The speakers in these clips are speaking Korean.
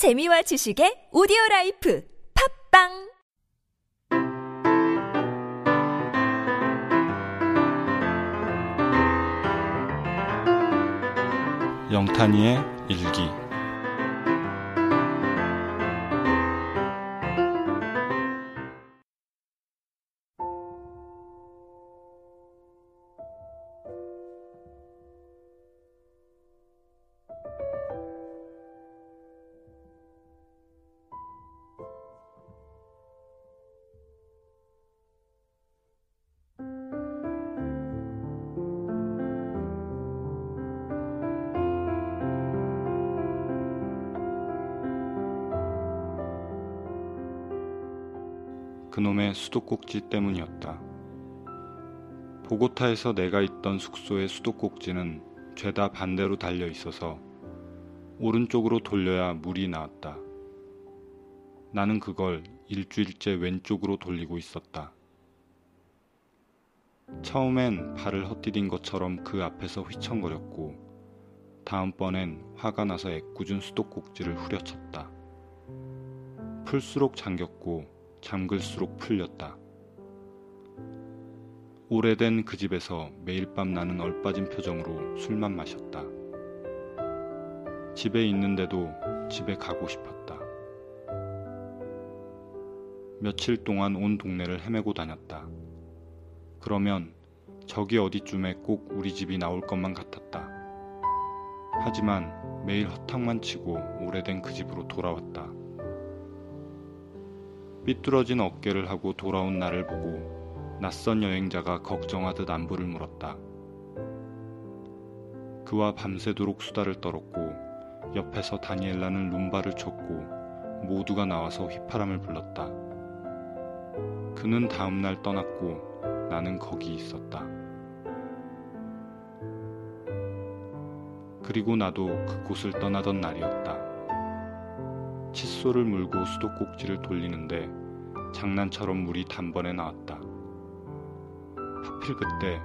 재미와 지식의 오디오 라이프 팝빵! 영탄이의 일기 그놈의 수도꼭지 때문이었다. 보고타에서 내가 있던 숙소의 수도꼭지는 죄다 반대로 달려 있어서 오른쪽으로 돌려야 물이 나왔다. 나는 그걸 일주일째 왼쪽으로 돌리고 있었다. 처음엔 발을 헛디딘 것처럼 그 앞에서 휘청거렸고 다음번엔 화가 나서 애꿎은 수도꼭지를 후려쳤다. 풀수록 잠겼고 잠글수록 풀렸다. 오래된 그 집에서 매일 밤 나는 얼빠진 표정으로 술만 마셨다. 집에 있는데도 집에 가고 싶었다. 며칠 동안 온 동네를 헤매고 다녔다. 그러면 저기 어디쯤에 꼭 우리 집이 나올 것만 같았다. 하지만 매일 허탕만 치고 오래된 그 집으로 돌아왔다. 삐뚤어진 어깨를 하고 돌아온 나를 보고 낯선 여행자가 걱정하듯 안부를 물었다. 그와 밤새도록 수다를 떨었고 옆에서 다니엘라는 룸바를 췄고 모두가 나와서 휘파람을 불렀다. 그는 다음날 떠났고 나는 거기 있었다. 그리고 나도 그곳을 떠나던 날이었다. 칫솔을 물고 수도꼭지를 돌리는데 장난처럼 물이 단번에 나왔다. 하필 그때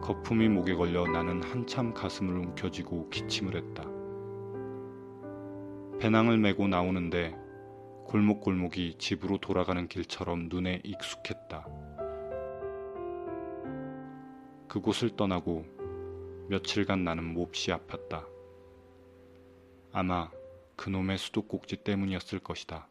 거품이 목에 걸려 나는 한참 가슴을 움켜쥐고 기침을 했다. 배낭을 메고 나오는데 골목골목이 집으로 돌아가는 길처럼 눈에 익숙했다. 그곳을 떠나고 며칠간 나는 몹시 아팠다. 아마 그놈의 수도꼭지 때문이었을 것이다.